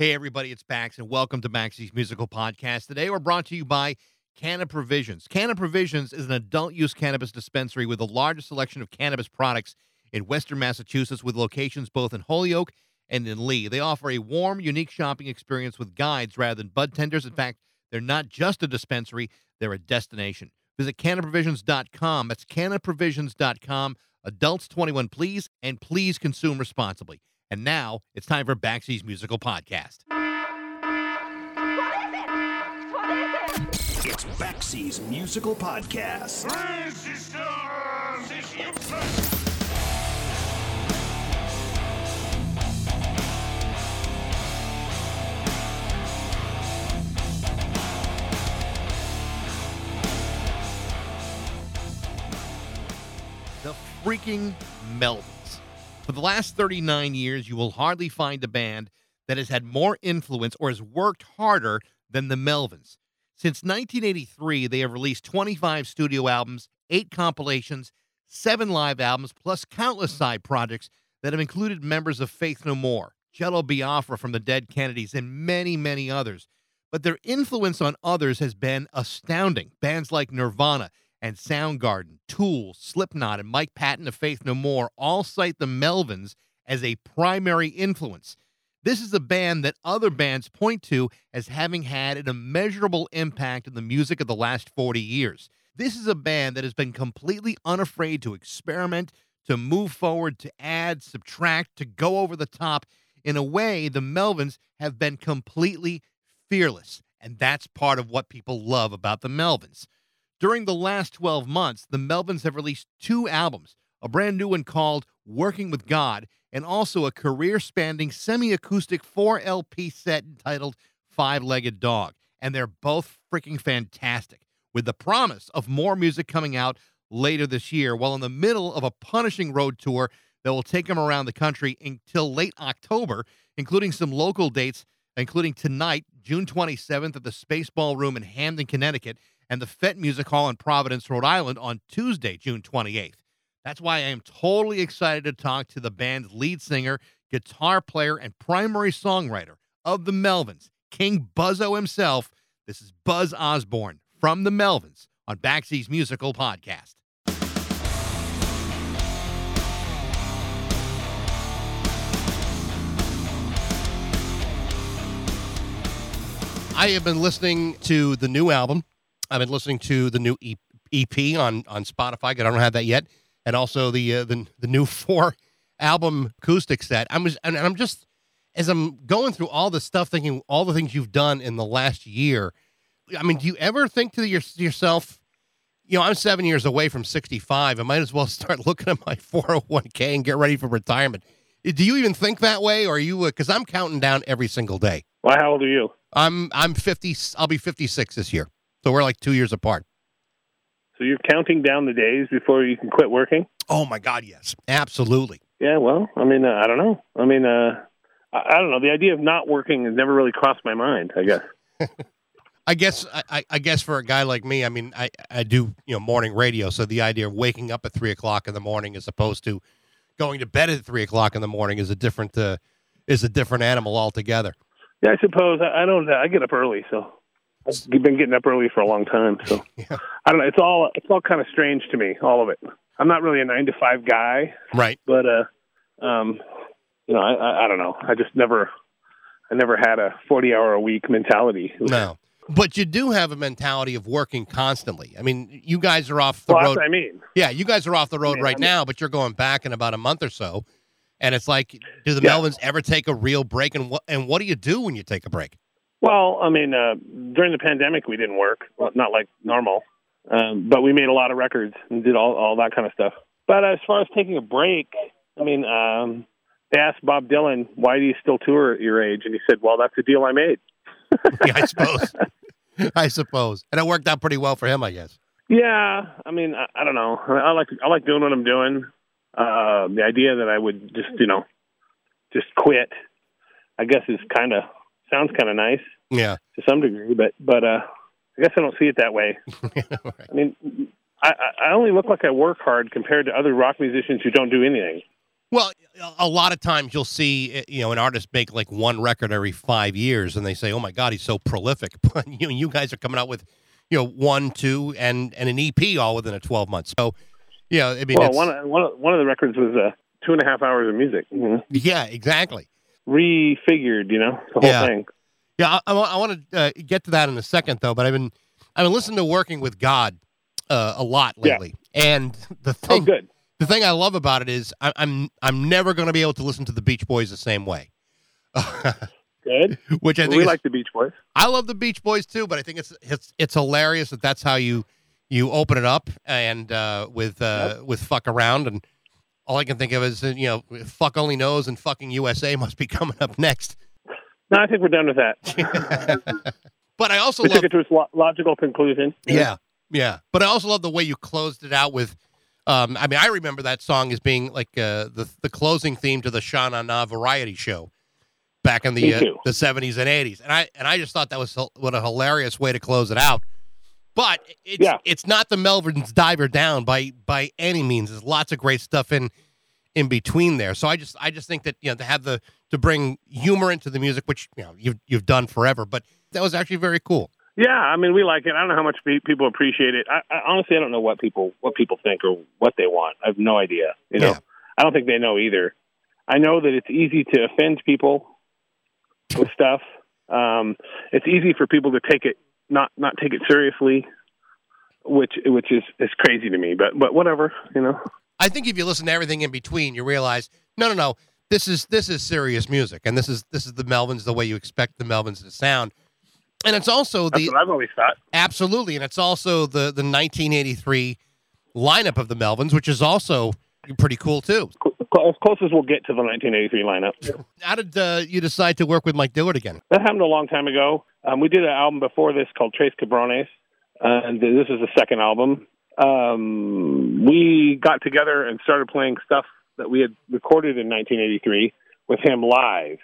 Hey, everybody, it's Bax, and welcome to Baxy's Musical Podcast. Today, we're brought to you by Canna Provisions. Canna Provisions is an adult use cannabis dispensary with the largest selection of cannabis products in Western Massachusetts, with locations both in Holyoke and in Lee. They offer a warm, unique shopping experience with guides rather than bud tenders. In fact, they're not just a dispensary, they're a destination. Visit cannaprovisions.com. That's cannaprovisions.com. Adults 21, please, and please consume responsibly. And now it's time for Baxy's Musical Podcast. What is it? What is it? It's Baxy's Musical Podcast. The freaking Melvins. For the last 39 years, you will hardly find a band that has had more influence or has worked harder than the Melvins. Since 1983, they have released 25 studio albums, eight compilations, seven live albums, plus countless side projects that have included members of Faith No More, Jello Biafra from the Dead Kennedys, and many, many others. But their influence on others has been astounding. Bands like Nirvana and Soundgarden, Tool, Slipknot, and Mike Patton of Faith No More all cite the Melvins as a primary influence. This is a band that other bands point to as having had an immeasurable impact on the music of the last 40 years. This is a band that has been completely unafraid to experiment, to move forward, to add, subtract, to go over the top. In a way, the Melvins have been completely fearless. And that's part of what people love about the Melvins. During the last 12 months, the Melvins have released two albums a brand new one called Working with God, and also a career spanning semi acoustic 4 LP set entitled Five Legged Dog. And they're both freaking fantastic, with the promise of more music coming out later this year, while in the middle of a punishing road tour that will take them around the country until late October, including some local dates, including tonight, June 27th, at the Space Ballroom in Hamden, Connecticut, and the Fete Music Hall in Providence, Rhode Island on Tuesday, June 28th. That's why I am totally excited to talk to the band's lead singer, guitar player, and primary songwriter of the Melvins, King Buzzo himself. This is Buzz Osborne from the Melvins on Baxy's Musical Podcast. I have been listening to the new album. I've been listening to the new EP on on Spotify. I don't have that yet, and also the uh, the the new four album acoustic set. I'm just, and I'm just as I'm going through all this stuff, thinking all the things you've done in the last year. I mean, do you ever think to your, yourself, you know, I'm seven years away from 65. I might as well start looking at my 401k and get ready for retirement. Do you even think that way, or are you? Because I'm counting down every single day. Well, how old are you? I'm I'm 50. I'll be 56 this year, so we're like two years apart. So you're counting down the days before you can quit working? Oh my God, yes, absolutely. Yeah, well, I mean, uh, I don't know. I mean, uh, I, I don't know. The idea of not working has never really crossed my mind. I guess. I guess I, I guess for a guy like me, I mean, I, I do you know morning radio, so the idea of waking up at three o'clock in the morning as opposed to going to bed at three o'clock in the morning is a different uh, is a different animal altogether. Yeah, I suppose. I, I don't. I get up early, so I've been getting up early for a long time. So Yeah. I don't know. It's all it's all kind of strange to me, all of it. I'm not really a nine to five guy, Right. but uh, um, you know, I, I I don't know. I just never, I never had a 40 hour a week mentality. No. But you do have a mentality of working constantly. I mean, you guys are off the Well, that's road. what I mean. Yeah, you guys are off the road right I mean- now, but you're going back in about a month or so. And it's like, do the Yeah. Melvins ever take a real break? And what and what do you do when you take a break? Well, I mean, uh, during the pandemic, we didn't work, well, not like normal, um, but we made a lot of records and did all, all that kind of stuff. But as far as taking a break, I mean, um, they asked Bob Dylan, why do you still tour at your age? And he said, well, that's a deal I made. yeah, I suppose. I suppose. And it worked out pretty well for him, I guess. Yeah, I mean, I, I don't know. I, I like I like doing what I'm doing. Uh, the idea that I would just, you know, just quit, I guess is kind of sounds kind of nice Yeah. to some degree, but but uh, I guess I don't see it that way. Right. I mean, I, I only look like I work hard compared to other rock musicians who don't do anything. Well, a- lot of times you'll see, uh, you know, an artist make like one record every five years, and they say, "Oh my God, he's so prolific." But you know, you guys are coming out with, you know, one, two, and and an EP all within a twelve months. So, yeah, I mean, well, one of, one of, one of the records was uh, two and a half hours of music, know, yeah, exactly. Refigured, you know, the whole Yeah. thing. Yeah, I, I, want to uh, get to that in a second, though. But I've been I've been listening to "Working with God" uh, a lot Yeah. lately, and the Oh, thing good. the thing I love about it is I, I'm I'm never going to be able to listen to the Beach Boys the same way. Good. Which I think we is, like the Beach Boys. I love the Beach Boys too, but I think it's it's it's hilarious that that's how you you open it up and uh, with uh, with fuck around and all I can think of is uh, you know fuck only knows and fucking USA must be coming up next. No, I think we're done with that. But I also we love took it to its lo- logical conclusion. Yeah, yeah. But I also love the way you closed it out with. Um, I mean, I remember that song as being like uh, the the closing theme to the Sha Na Na variety show back in the uh, the seventies and eighties, and I and I just thought that was what a hilarious way to close it out. But it's Yeah. it's not the Melvin's diver down by by any means. There's lots of great stuff in in between there. So I just I just think that you know to have the to bring humor into the music, which you know you've you've done forever, but that was actually very cool. Yeah, I mean, we like it. I don't know how much people appreciate it. I, I honestly, I don't know what people what people think or what they want. I have no idea. You know, Yeah. I don't think they know either. I know that it's easy to offend people with stuff. Um, it's easy for people to take it not not take it seriously, which which is is crazy to me. But but whatever, you know. I think if you listen to everything in between, you realize no, no, no. This is this is serious music, and this is this is the Melvins the way you expect the Melvins to sound. And it's also That's the what I've always thought. absolutely, and it's also the the 1983 lineup of the Melvins, which is also pretty cool too. As close as we'll get to the 1983 lineup. How did uh, you decide to work with Mike Dillard again? That happened a long time ago. Um, we did an album before this called Tres Cabrones, and this is the second album. Um, we got together and started playing stuff that we had recorded in 1983 with him live.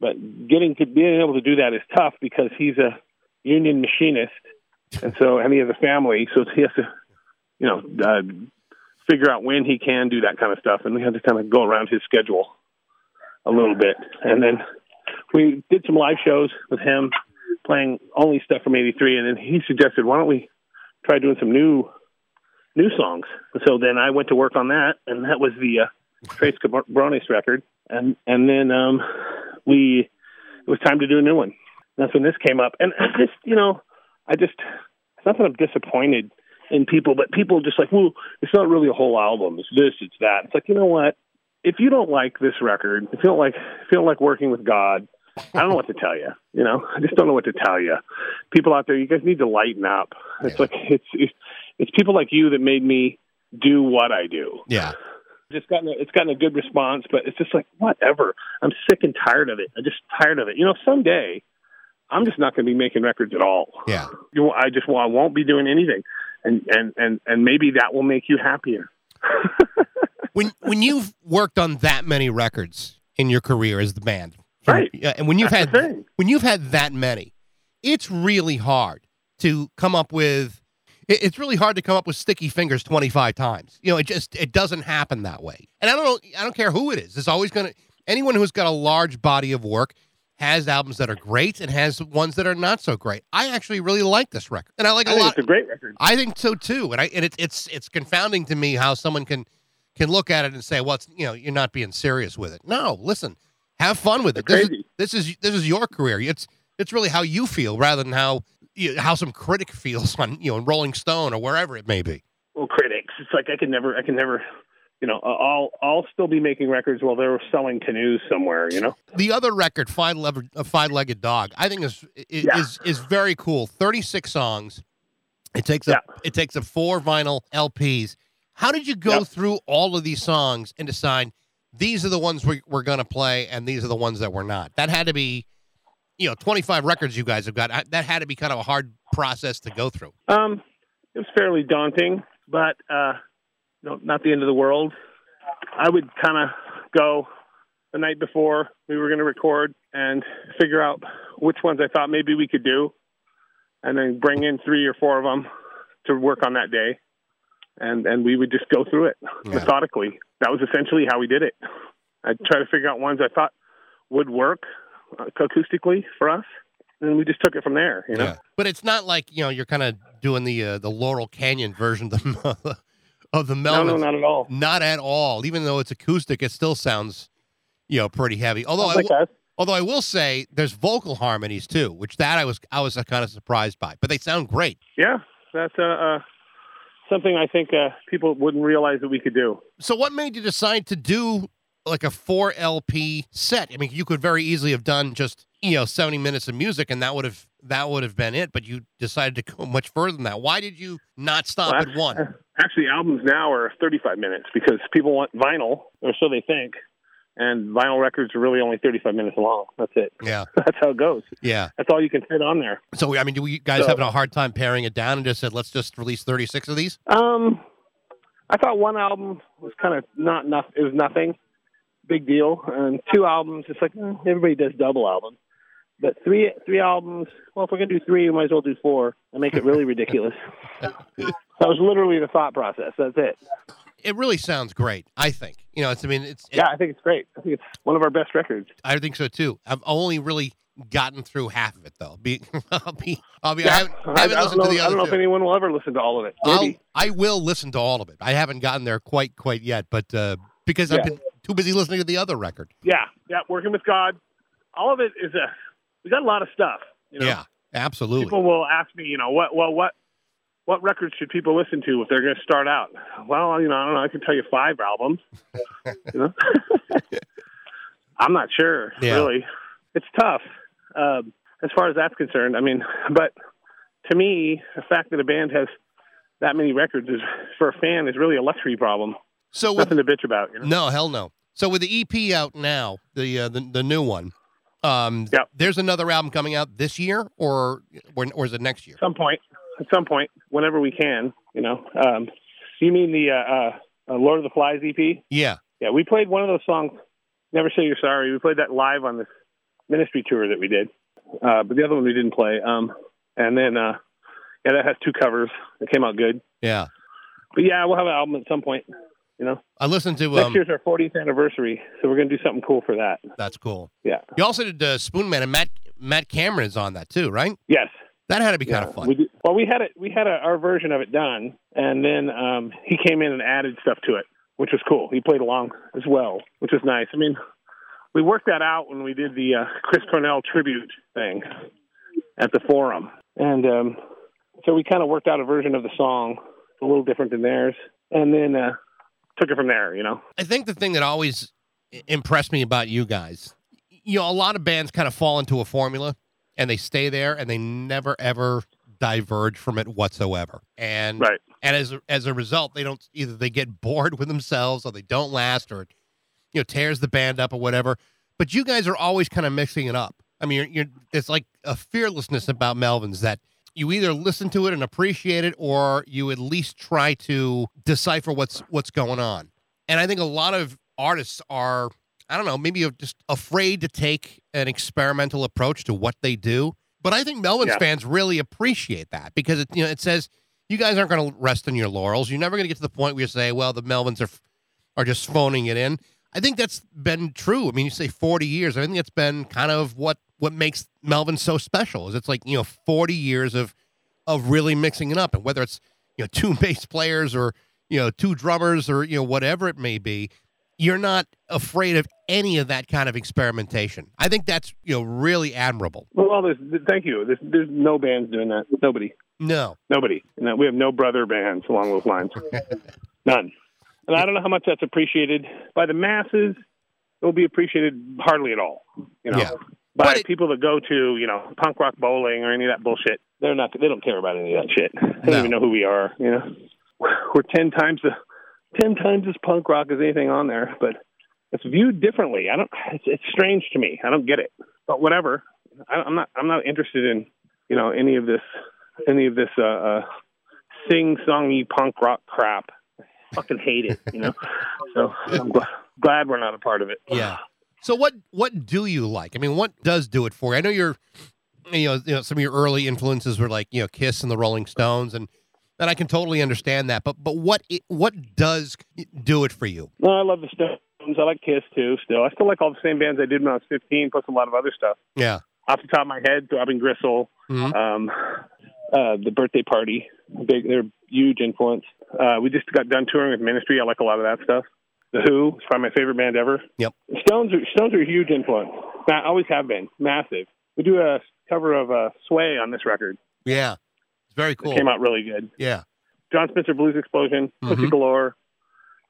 But getting to being able to do that is tough because he's a union machinist, and so and he has a family, so he has to, you know, uh, figure out when he can do that kind of stuff, and we had to kind of go around his schedule a little bit, and then we did some live shows with him playing only stuff from 83 and then he suggested why don't we try doing some new new songs? And so then i went to work on that and that was the uh, tres cabrones record. And and then um we it was time to do a new one. That's when this came up. And just you know i just it's not that i'm disappointed in people but people just like well it's not really a whole album it's this it's that it's like you know what if you don't like this record if you don't like if you don't like working with god I don't know what to tell you. You know, I just don't know what to tell you. People out there, you guys need to lighten up. It's Yeah. like it's, it's it's people like you that made me do what I do. Yeah, Just gotten a, it's gotten a good response, but it's just like whatever. I'm sick and tired of it. I'm just tired of it. You know, someday I'm just not going to be making records at all. yeah. You, I just well, I won't be doing anything, and and and and maybe that will make you happier. When when you've worked on that many records in your career as the band, Right. And when you've That's had when you've had that many, it's really hard to come up with. it- It's really hard to come up with sticky fingers twenty five times. You know, it just it doesn't happen that way. And I don't know. I don't care who it is. It's always going to anyone who's got a large body of work has albums that are great and has ones that are not so great. I actually really like this record, and I like I a think lot. it's a great record. I think so too, and I and it's it's it's confounding to me how someone can can look at it and say, "Well, it's, you know, you're not being serious with it." No, listen, have fun with it. This is, this is this is your career. It's it's really how you feel rather than how you, how some critic feels on you know in Rolling Stone or wherever it may be. well critics it's like i can never i can never you know i'll i'll still be making records while they're selling canoes somewhere you know The other record, Five Legged a Five Legged Dog, I think is is, Yeah. is is very cool. Thirty six songs. It takes a Yeah. it takes a four vinyl LPs. How did you go Yeah. through all of these songs and decide these are the ones we, we're going to play and these are the ones that we're not? That had to be, you know, twenty five records you guys have got. That had to be kind of a hard process to go through. um it was fairly daunting but uh no not the end of the world i would kind of go the night before we were going to record and figure out which ones i thought maybe we could do and then bring in three or four of them to work on that day and and we would just go through it Yeah. methodically that was essentially how we did it. I tried to figure out ones I thought would work uh, acoustically for us, and we just took it from there. You know, Yeah. But it's not like you know you're kind of doing the uh, the Laurel Canyon version of the of the no, Melvins. no, not at all. Not at all. Even though it's acoustic, it still sounds you know pretty heavy. Although I w- although I will say there's vocal harmonies too, which that I was I was kind of surprised by. But they sound great. Yeah, that's uh, uh, something I think uh, people wouldn't realize that we could do. So what made you decide to do like a four LP set? I mean, you could very easily have done just you know 70 minutes of music and that would have that would have been it. But you decided to go much further than that. Why did you not stop Well, at one? Actually, albums now are 35 minutes because people want vinyl, or so they think, and vinyl records are really only 35 minutes long. That's it. Yeah, That's how it goes. yeah. That's all you can fit on there. So I mean, do you guys So- having a hard time paring it down and just said let's just release 36 of these? Um, I thought one album was kind of not enough. It was nothing, big deal. And two albums, it's like eh, everybody does double albums. But three three albums. Well, if we're gonna do three, we might as well do four and make it really ridiculous. that was literally the thought process. That's it. It really sounds great. I think you know. It's I mean, it's it- Yeah, I think it's great. I think it's one of our best records. I think so too. I've only really gotten through half of it though. Be, I'll be, I'll be. I Yeah, haven't, I, I haven't I listened don't know, to the I don't know other if two. anyone will ever listen to all of it. I'll, I will listen to all of it. I haven't gotten there quite, quite yet, but uh, because I've been too busy listening to the other record. Yeah, yeah. Working with God. All of it is a. We got a lot of stuff. You know? Yeah, absolutely. people will ask me, you know, what, well, what, what records should people listen to if they're going to start out? Well, you know, I don't know. I can tell you five albums. you know, I'm not sure. Yeah. Really, it's tough um, as far as that's concerned. I mean, but to me, the fact that a band has that many records is for a fan is really a luxury problem. so with, Nothing to bitch about. You know? no, hell no. So with the EP out now, the uh, the, the new one, um, Yep. there's another album coming out this year, or or, or is it next year? Some point, at some point, whenever we can, you know. Um, you mean the uh, uh, Lord of the Flies EP? Yeah, Yeah, we played one of those songs, Never Say You're Sorry. We played that live on this ministry tour that we did. Uh, but the other one we didn't play. Um, and then, uh, yeah, that has two covers. It came out good. yeah. But yeah, we'll have an album at some point. You know, I listened to. next Um, year's our 40th anniversary, so we're going to do something cool for that. that's cool. Yeah. You also did uh, Spoonman, and Matt Matt Cameron is on that too, right? Yes. That had to be kind of fun. We did, well, we had it. We had a, our version of it done, and then um, he came in and added stuff to it, which was cool. He played along as well, which was nice. I mean, we worked that out when we did the uh, Chris Cornell tribute thing at the forum, and um, so we kind of worked out a version of the song a little different than theirs, and then uh, took it from there. You know. I think the thing that always impressed me about you guys, you know, a lot of bands kind of fall into a formula and they stay there and they never ever diverge from it whatsoever. And Right. and as a, as a result, they don't either they get bored with themselves or they don't last or it, you know tears the band up or whatever. But you guys are always kind of mixing it up. I mean, you're, you're it's like a fearlessness about Melvin's that you either listen to it and appreciate it or you at least try to decipher what's what's going on. And I think a lot of artists are I don't know, maybe you're just afraid to take an experimental approach to what they do. But I think Melvin's Yeah. fans really appreciate that because it you know it says you guys aren't going to rest on your laurels. You're never going to get to the point where you say, "Well, the Melvins are are just phoning it in." I think that's been true. I mean, you say 40 years. I think it's been kind of what what makes Melvin so special. Is it's like you know 40 years of of really mixing it up, and whether it's you know two bass players or you know two drummers or you know whatever it may be, you're not afraid of any of that kind of experimentation. I think that's you know really admirable. Well, there's, thank you. There's, there's no bands doing that. Nobody. No, Nobody. No, we have no brother bands along those lines. None. And I don't know how much that's appreciated by the masses. It will be appreciated hardly at all. You know, Yeah. By But it- people that go to you know punk rock bowling or any of that bullshit. They're not. They don't care about any of that shit. They don't No. even know who we are. You know, we're ten times the ten times as punk rock as anything on there, but it's viewed differently. I don't. It's, it's strange to me. I don't get it. But whatever. I, I'm not. I'm not interested in you know any of this any of this uh, uh sing songy punk rock crap. I fucking hate it, you know. so I'm gl- glad we're not a part of it. Yeah. So what what do you like? I mean, what does do it for you? I know you're, you know, you know, some of your early influences were like you know Kiss and the Rolling Stones, and And I can totally understand that. But but what it, what does do it for you? No, I love the Stones. I like Kiss too. Still, I still like all the same bands I did when I was 15, plus a lot of other stuff. Yeah. Off the top of my head, Throbbing Gristle, Mhm. um, uh, the Birthday Party, big, they're huge influence. Uh, we just got done touring with Ministry. I like a lot of that stuff. The Who is probably my favorite band ever. Yep. Stones are Stones are a huge influence. Ma- always have been massive. We do a cover of uh, Sway on this record. Yeah. It's very cool. It came out really good. Yeah. Jon Spencer Blues Explosion, Pussy Mhm. Galore,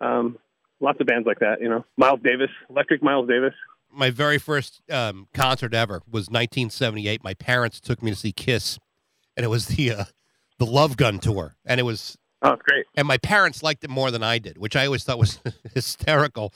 um, lots of bands like that. You know, Miles Davis, Electric Miles Davis. My very first um, concert ever was 1978. My parents took me to see Kiss, and it was the uh, the Love Gun tour, and it was Oh, it's great. and my parents liked it more than I did, which I always thought was hysterical.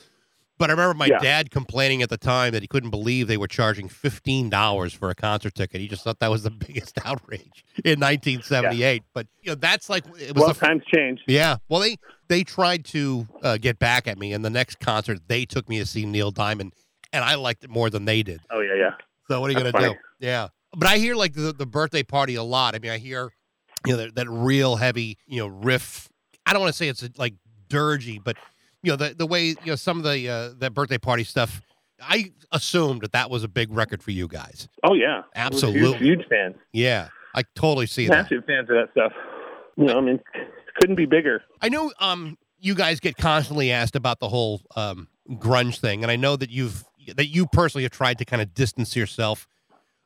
But I remember my Yeah. dad complaining at the time that he couldn't believe they were charging fifteen dollars for a concert ticket. He just thought that was the biggest outrage in 1978. But you know, that's like it was Well, the times change. yeah. Well, they they tried to uh, get back at me, and the next concert they took me to see Neil Diamond, and I liked it more than they did. Oh yeah, yeah. So what are you That's gonna funny. do? Yeah. But I hear like the the birthday party a lot. I mean, I hear you know that, that real heavy you know riff. I don't want to say it's like dirgy, but you know the the way you know some of the uh, that birthday party stuff. I assumed that that was a big record for you guys. Oh yeah, Absolutely. Huge, huge fans, Yeah, I totally see that. massive fans of that stuff. You know, I mean, couldn't be bigger. I know um you guys get constantly asked about the whole um grunge thing, and I know that you've that you personally have tried to kind of distance yourself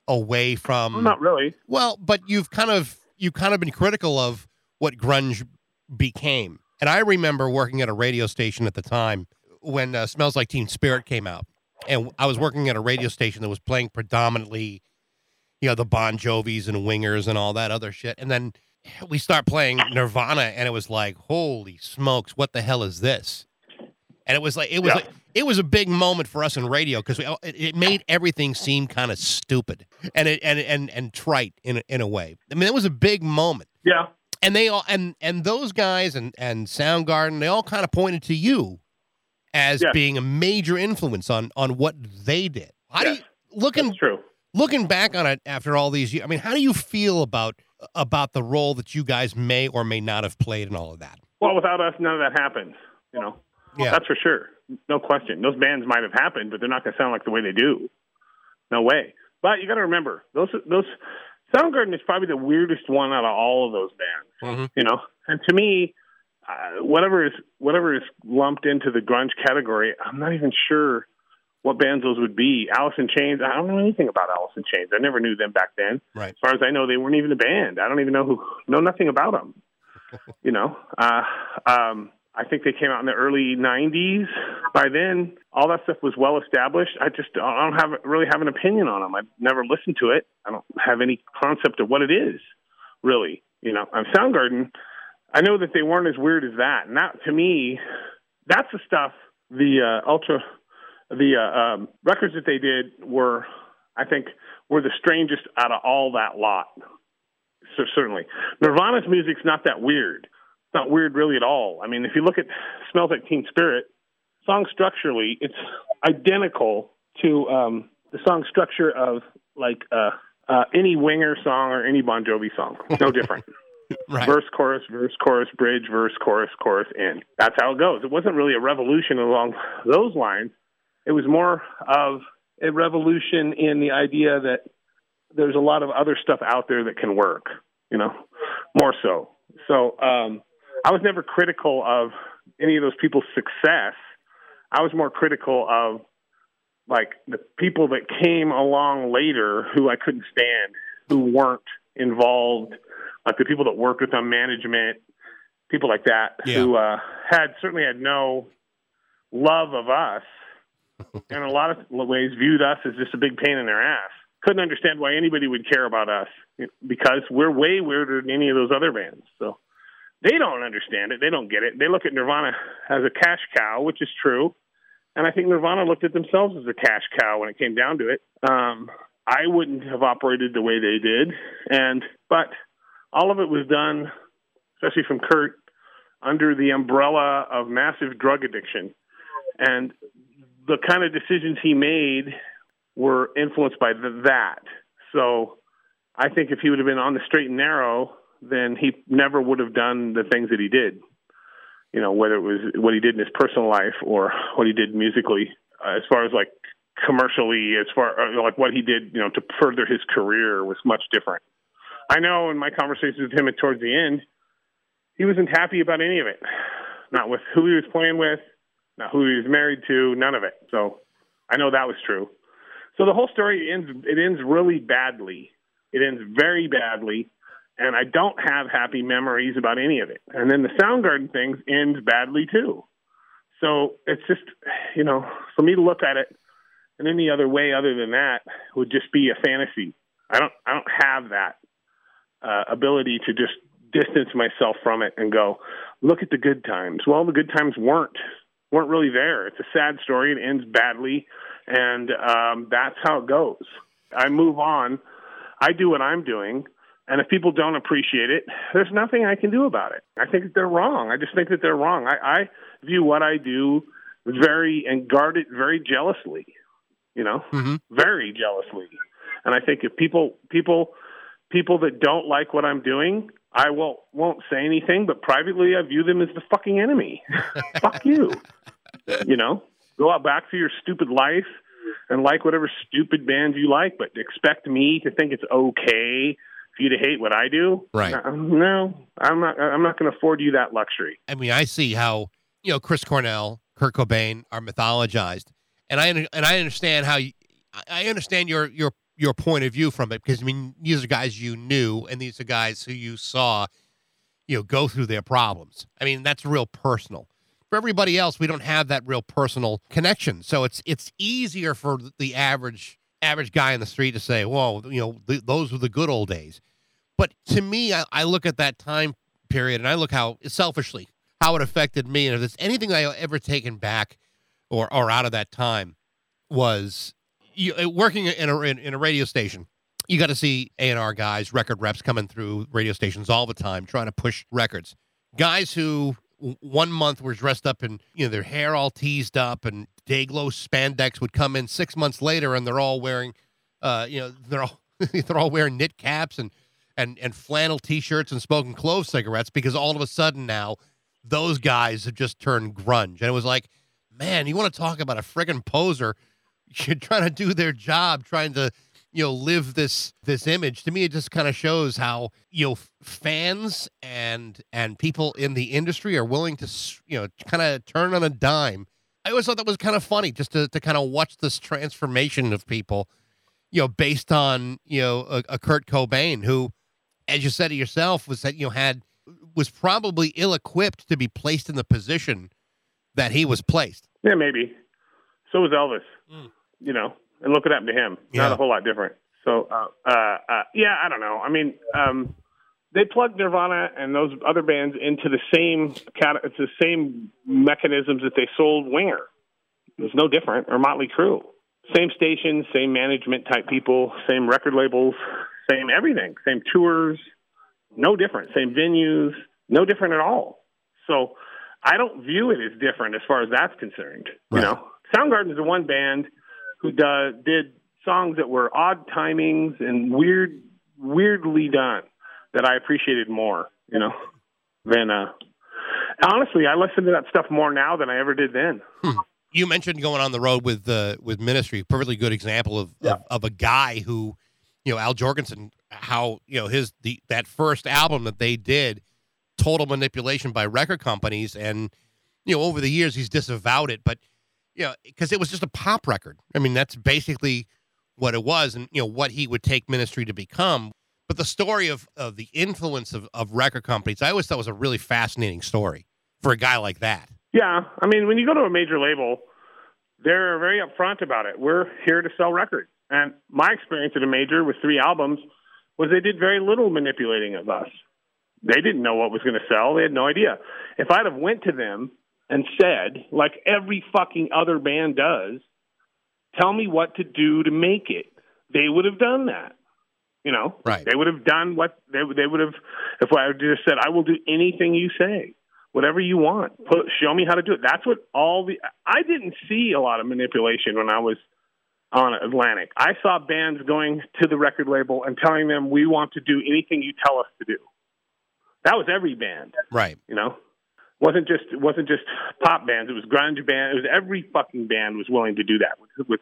away from Well, not really. well, but you've kind of you've kind of been critical of what grunge became. And I remember working at a radio station at the time when uh, "Smells Like Teen Spirit" came out, and I was working at a radio station that was playing predominantly, you know, the Bon Jovis and Wingers and all that other shit. And then we start playing Nirvana, and it was like, holy smokes, what the hell is this? And it was like it was Yeah. like it was a big moment for us in radio because it, it made everything seem kind of stupid and it and and and trite in a, in a way. I mean, it was a big moment Yeah, and they all and and those guys and and Soundgarden they all kind of pointed to you as Yes. being a major influence on on what they did. How Yes. do you looking that's true. looking back on it after all these years? I mean, how do you feel about about the role that you guys may or may not have played in all of that? Well, without us, none of that happens. You know, Yeah, that's for sure. No question. Those bands might have happened, but they're not going to sound like the way they do. No way. But you got to remember, those those Soundgarden is probably the weirdest one out of all of those bands. Mhm. You know, and to me, uh, whatever is whatever is lumped into the grunge category, I'm not even sure what bands those would be. Alice in Chains. I don't know anything about Alice in Chains. I never knew them back then. Right. As far as I know, they weren't even a band. I don't even know who know nothing about them. you know, uh, um, I think they came out in the early '90s. By then, all that stuff was well established. I just I don't have really have an opinion on them. I've never listened to it. I don't have any concept of what it is, really. You know, on Soundgarden, I know that they weren't as weird as that, and that to me, that's the stuff. The uh, ultra, the uh, um, records that they did were, I think, were the strangest out of all that lot. So certainly, Nirvana's music's not that weird. Not weird really at all. I mean, if you look at "Smells Like Teen Spirit," song structurally, it's identical to um, the song structure of like uh, uh, any Winger song or any Bon Jovi song. No different. right. verse, chorus, verse, chorus, bridge, verse, chorus, chorus, end. That's how it goes. It wasn't really a revolution along those lines. It was more of a revolution in the idea that there's a lot of other stuff out there that can work, you know, more so. So um, I was never critical of any of those people's success. I was more critical of like the people that came along later who I couldn't stand, who weren't involved, like the people that worked with them, management, people like that, Yeah. who uh, had certainly had no love of us, and in a lot of ways viewed us as just a big pain in their ass. Couldn't understand why anybody would care about us because we're way weirder than any of those other bands. So they don't understand it. They don't get it. They look at Nirvana as a cash cow, which is true. And I think Nirvana looked at themselves as a cash cow when it came down to it. Um, I wouldn't have operated the way they did, and but all of it was done, especially from Kurt, under the umbrella of massive drug addiction, and the kind of decisions he made were influenced by th- that. So I think if he would have been on the straight and narrow, then he never would have done the things that he did. You know, whether it was what he did in his personal life or what he did musically, uh, as far as like commercially, as far uh, like what he did, you know, to further his career was much different. I know in my conversations with him towards the end, he wasn't happy about any of it. Not with who he was playing with, not who he was married to, none of it. So I know that was true. So the whole story ends it ends really badly. It ends very badly and I don't have happy memories about any of it. And then the Soundgarden things ends badly too. So it's just, you know, for me to look at it in any other way other than that would just be a fantasy. I don't, I don't have that uh, ability to just distance myself from it and go, look at the good times. Well, the good times weren't weren't really there. It's a sad story. It ends badly, and um, that's how it goes. I move on. I do what I'm doing. And if people don't appreciate it, there's nothing I can do about it. I think that they're wrong. I just think that they're wrong. I, I view what I do very and guard it very jealously, you know, mm-hmm. very jealously. And I think if people people people that don't like what I'm doing, I won't won't say anything, but privately I view them as the fucking enemy. Fuck you. You know, go out back to your stupid life and like whatever stupid bands you like, but expect me to think it's okay for you to hate what I do. Right. Uh, no, I'm not. I'm not going to afford you that luxury. I mean, I see how you know Chris Cornell, Kurt Cobain are mythologized, and I and I understand how you, I understand your your your point of view from it because I mean these are guys you knew, and these are guys who you saw, you know, go through their problems. I mean that's real personal. For everybody else, we don't have that real personal connection, so it's it's easier for the average average guy in the street to say, "Whoa, you know, th- those were the good old days." But to me, I, I look at that time period and I look how selfishly how it affected me, and if there's anything I ever taken back or or out of that time was you, uh, working in a in, in a radio station. You got to see A and R guys, record reps coming through radio stations all the time, trying to push records. Guys who one month were dressed up and you know their hair all teased up and day glow spandex would come in six months later and they're all wearing, uh, you know, they're all they're all wearing knit caps and and and flannel t-shirts and smoking clove cigarettes because all of a sudden now those guys have just turned grunge. And it was like man you want to talk about a friggin' poser? You're trying to do their job trying to you know live this this image. To me it just kind of shows how you know fans and and people in the industry are willing to you know kind of turn on a dime. I always thought that was kind of funny just to, to kind of watch this transformation of people you know based on you know a, a kurt cobain who as you said it yourself, was that you know had was probably ill equipped to be placed in the position that he was placed. Yeah, maybe. So was Elvis. Mm. You know, and look what happened to him. Yeah. Not a whole lot different. So, uh, uh, uh, yeah, I don't know. I mean, um, they plugged Nirvana and those other bands into the same it's the same mechanisms that they sold Winger. It was no different, or Motley Crue. Same stations, same management type people, same record labels, same everything, same tours, no different, same venues, no different at all. So I don't view it as different as far as that's concerned. Right. You know, Soundgarden is the one band who does, did songs that were odd timings and weird, weirdly done that I appreciated more. You know, than uh, honestly, I listen to that stuff more now than I ever did then. Hmm. You mentioned going on the road with uh, with Ministry, perfectly good example of, yeah. of, of a guy who you know Al Jourgensen, how you know his the that first album that they did, total manipulation by record companies, and you know over the years he's disavowed it, but you know because it was just a pop record. I mean that's basically what it was, and you know what he would take Ministry to become. But the story of of the influence of of record companies, I always thought was a really fascinating story for a guy like that. Yeah, I mean when you go to a major label, they're very upfront about it. We're here to sell records and my experience at a major with three albums was they did very little manipulating of us. They didn't know what was going to sell. They had no idea. If I'd have went to them and said, like every fucking other band does, tell me what to do to make it, they would have done that. You know, right? They would have done what they they would have if I just said, "I will do anything you say, whatever you want. Put, show me how to do it." That's what all the. I didn't see a lot of manipulation when I was on Atlantic. I saw bands going to the record label and telling them, "We want to do anything you tell us to do." That was every band, Right. you know. wasn't just it wasn't just pop bands. It was grunge band. It was every fucking band was willing to do that. With, with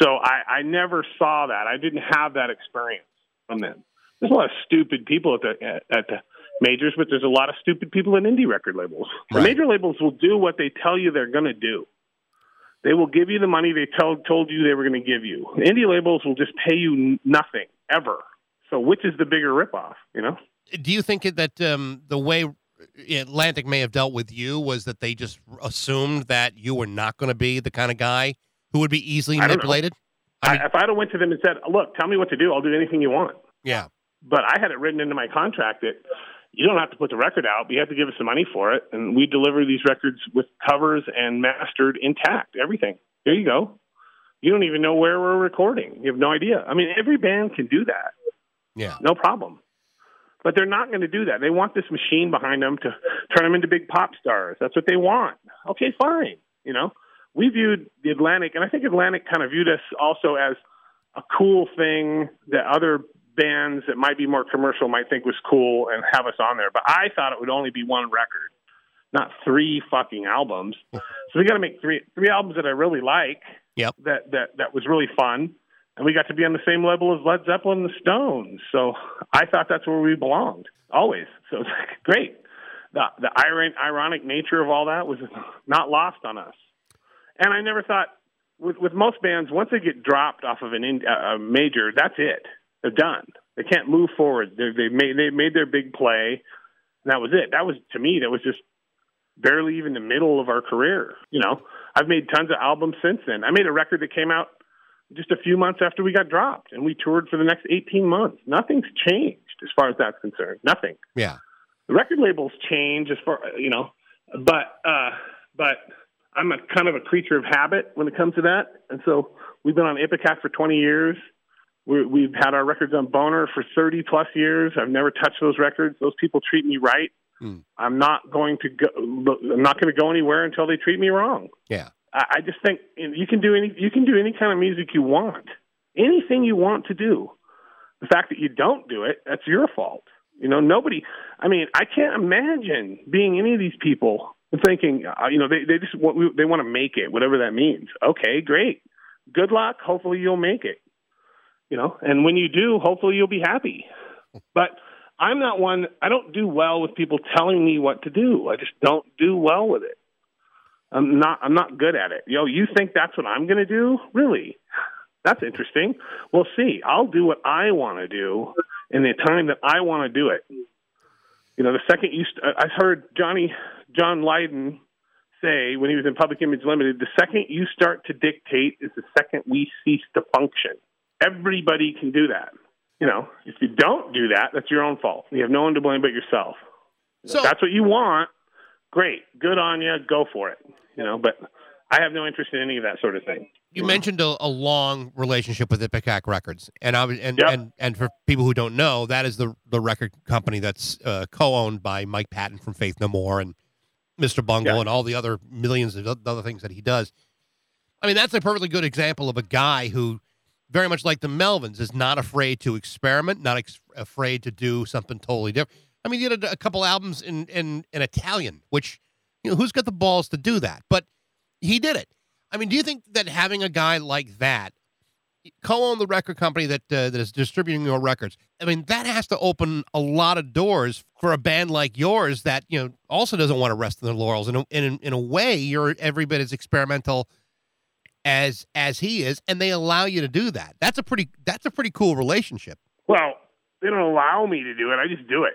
so I, I never saw that. I didn't have that experience from them. There's a lot of stupid people at the at, at the majors, but there's a lot of stupid people in indie record labels. The major labels will do what they tell you they're going to do. They will give you the money they told told you they were going to give you. Indie labels will just pay you nothing ever. So which is the bigger ripoff? You know? Do you think that um, the way Atlantic may have dealt with you was that they just assumed that you were not going to be the kind of guy who would be easily manipulated? I mean- I, if I'd have went to them and said, "Look, tell me what to do. I'll do anything you want," Yeah. but I had it written into my contract that you don't have to put the record out, but you have to give us the money for it, and we deliver these records with covers and mastered intact, everything. Here you go. You don't even know where we're recording. You have no idea. I mean, every band can do that, Yeah. no problem. But they're not going to do that. They want this machine behind them to turn them into big pop stars. That's what they want. Okay, fine. You know, we viewed the Atlantic, and I think Atlantic kind of viewed us also as a cool thing that other bands that might be more commercial might think was cool and have us on there. But I thought it would only be one record, not three fucking albums. So we got to make three three albums that I really like. Yep. That that that was really fun, and we got to be on the same level as Led Zeppelin and the Stones. So I thought that's where we belonged always. So it's like great. The the iron, ironic nature of all that was not lost on us. And I never thought with with most bands once they get dropped off of an in, uh, a major, that's it. They're done. They can't move forward. They they made they made their big play. And that was it. That was to me that was just barely even the middle of our career. You know, I've made tons of albums since then. I made a record that came out just a few months after we got dropped, and we toured for the next 18 months. Nothing's changed as far as that's concerned. Nothing. Yeah. The record labels change as far you know, but uh, but I'm a kind of a creature of habit when it comes to that, and so we've been on Ipecac for 20 years. We, we've had our records on Boner for 30 plus years. I've never touched those records. Those people treat me right. Hmm. I'm not going to go. I'm not going to go anywhere until they treat me wrong. Yeah. I, I just think you, can do any you can do any kind of music you want, anything you want to do. The fact that you don't do it, that's your fault. You know, nobody. I mean, I can't imagine being any of these people thinking, uh, you know, they they just want, they want to make it, whatever that means. Okay, great. Good luck. Hopefully, you'll make it. You know, and when you do, hopefully, you'll be happy. But I'm not one. I don't do well with people telling me what to do. I just don't do well with it. I'm not. I'm not good at it. Yo, you think that's what I'm going to do? Really? That's interesting. We'll see. I'll do what I want to do in the time that I want to do it. You know, the second you, st- I heard Johnny John Lydon say when he was in Public Image Limited, the second you start to dictate is the second we cease to function. Everybody can do that. You know, if you don't do that, that's your own fault. You have no one to blame but yourself. So- if that's what you want. Great, good on you. Go for it. You know, but I have no interest in any of that sort of thing. You mentioned a, a long relationship with Ipecac Records, and I was, and, Yep. and and for people who don't know, that is the the record company that's uh, co-owned by Mike Patton from Faith No More and Mr. Bungle Yeah. and all the other millions of other things that he does. I mean, that's a perfectly good example of a guy who, very much like the Melvins, is not afraid to experiment, not ex- afraid to do something totally different. I mean, he did a, a couple albums in in in Italian, which you know who's got the balls to do that, but he did it. I mean, do you think that having a guy like that co-own the record company that uh, that is distributing your records, I mean, that has to open a lot of doors for a band like yours that you know also doesn't want to rest in their laurels. And in, in in a way, you're every bit as experimental as as he is, and they allow you to do that. That's a pretty that's a pretty cool relationship, Well, they don't allow me to do it. I just do it.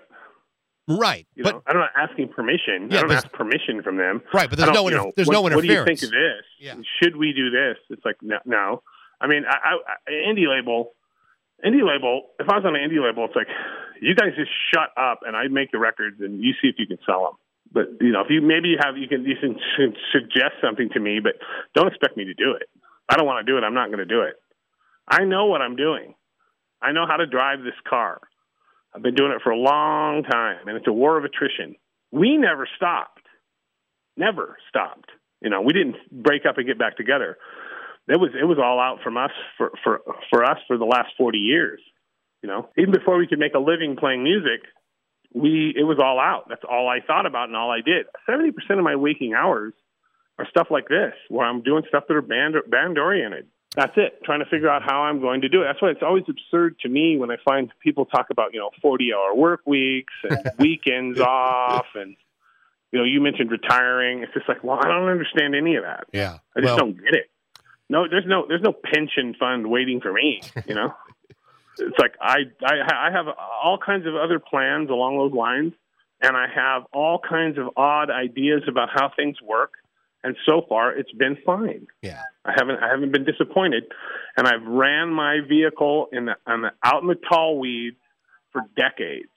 right? You but know, I'm not asking permission. Yeah, I don't ask permission from them. right, but there's no inter- know, there's what, no What do you think of this? Yeah. Should we do this? It's like no. no. I mean, I, I, I, indie label, indie label. If I was on an indie label, it's like you guys just shut up and I make the records and you see if you can sell them. But you know, if you maybe you have you can you can suggest something to me, but don't expect me to do it. I don't want to do it. I'm not going to do it. I know what I'm doing. I know how to drive this car. I've been doing it for a long time, and it's a war of attrition. We never stopped. Never stopped. You know, we didn't break up and get back together. It was it was all out from us for for for us for the last forty years. You know, even before we could make a living playing music, we it was all out. That's all I thought about and all I did. Seventy percent of my waking hours are stuff like this, where I'm doing stuff that are band band oriented. That's it. Trying to figure out how I'm going to do it. That's why it's always absurd to me when I find people talk about you know forty hour work weeks and weekends off and you know you mentioned retiring. It's just like well I don't understand any of that. Yeah. I just Well, don't get it. No, there's no there's no pension fund waiting for me. You know, it's like I I I have all kinds of other plans along those lines, and I have all kinds of odd ideas about how things work. And so far, it's been fine. Yeah. I haven't I haven't been disappointed, and I've ran my vehicle in the, on the out in the tall weeds for decades,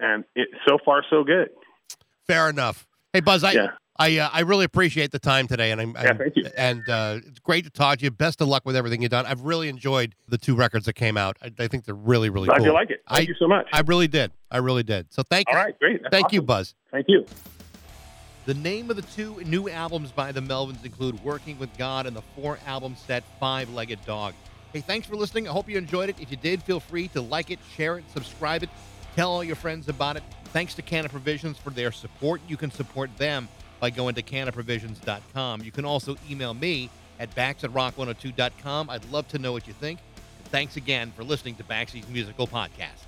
and it so far so good. Fair enough. Hey, Buzz, I Yeah. I uh, I really appreciate the time today, and I'm, Yeah, I'm- thank you. and uh, it's great to talk to you. Best of luck with everything you've done. I've really enjoyed the two records that came out. I, I think they're really really Glad cool. you like it. Thank I- you so much. I really did. I really did. So thank all you. right, great. That's Thank you. Buzz. Thank you. The name of the two new albums by the Melvins include Working with God and the four album set Five Legged Dog. Hey, thanks for listening. I hope you enjoyed it. If you did, feel free to like it, share it, subscribe it, tell all your friends about it. Thanks to Canna Provisions for their support. You can support them by going to cannaprovisions.com. You can also email me at backs at rock102.com. I'd love to know what you think. Thanks again for listening to Baxy's Musical Podcast.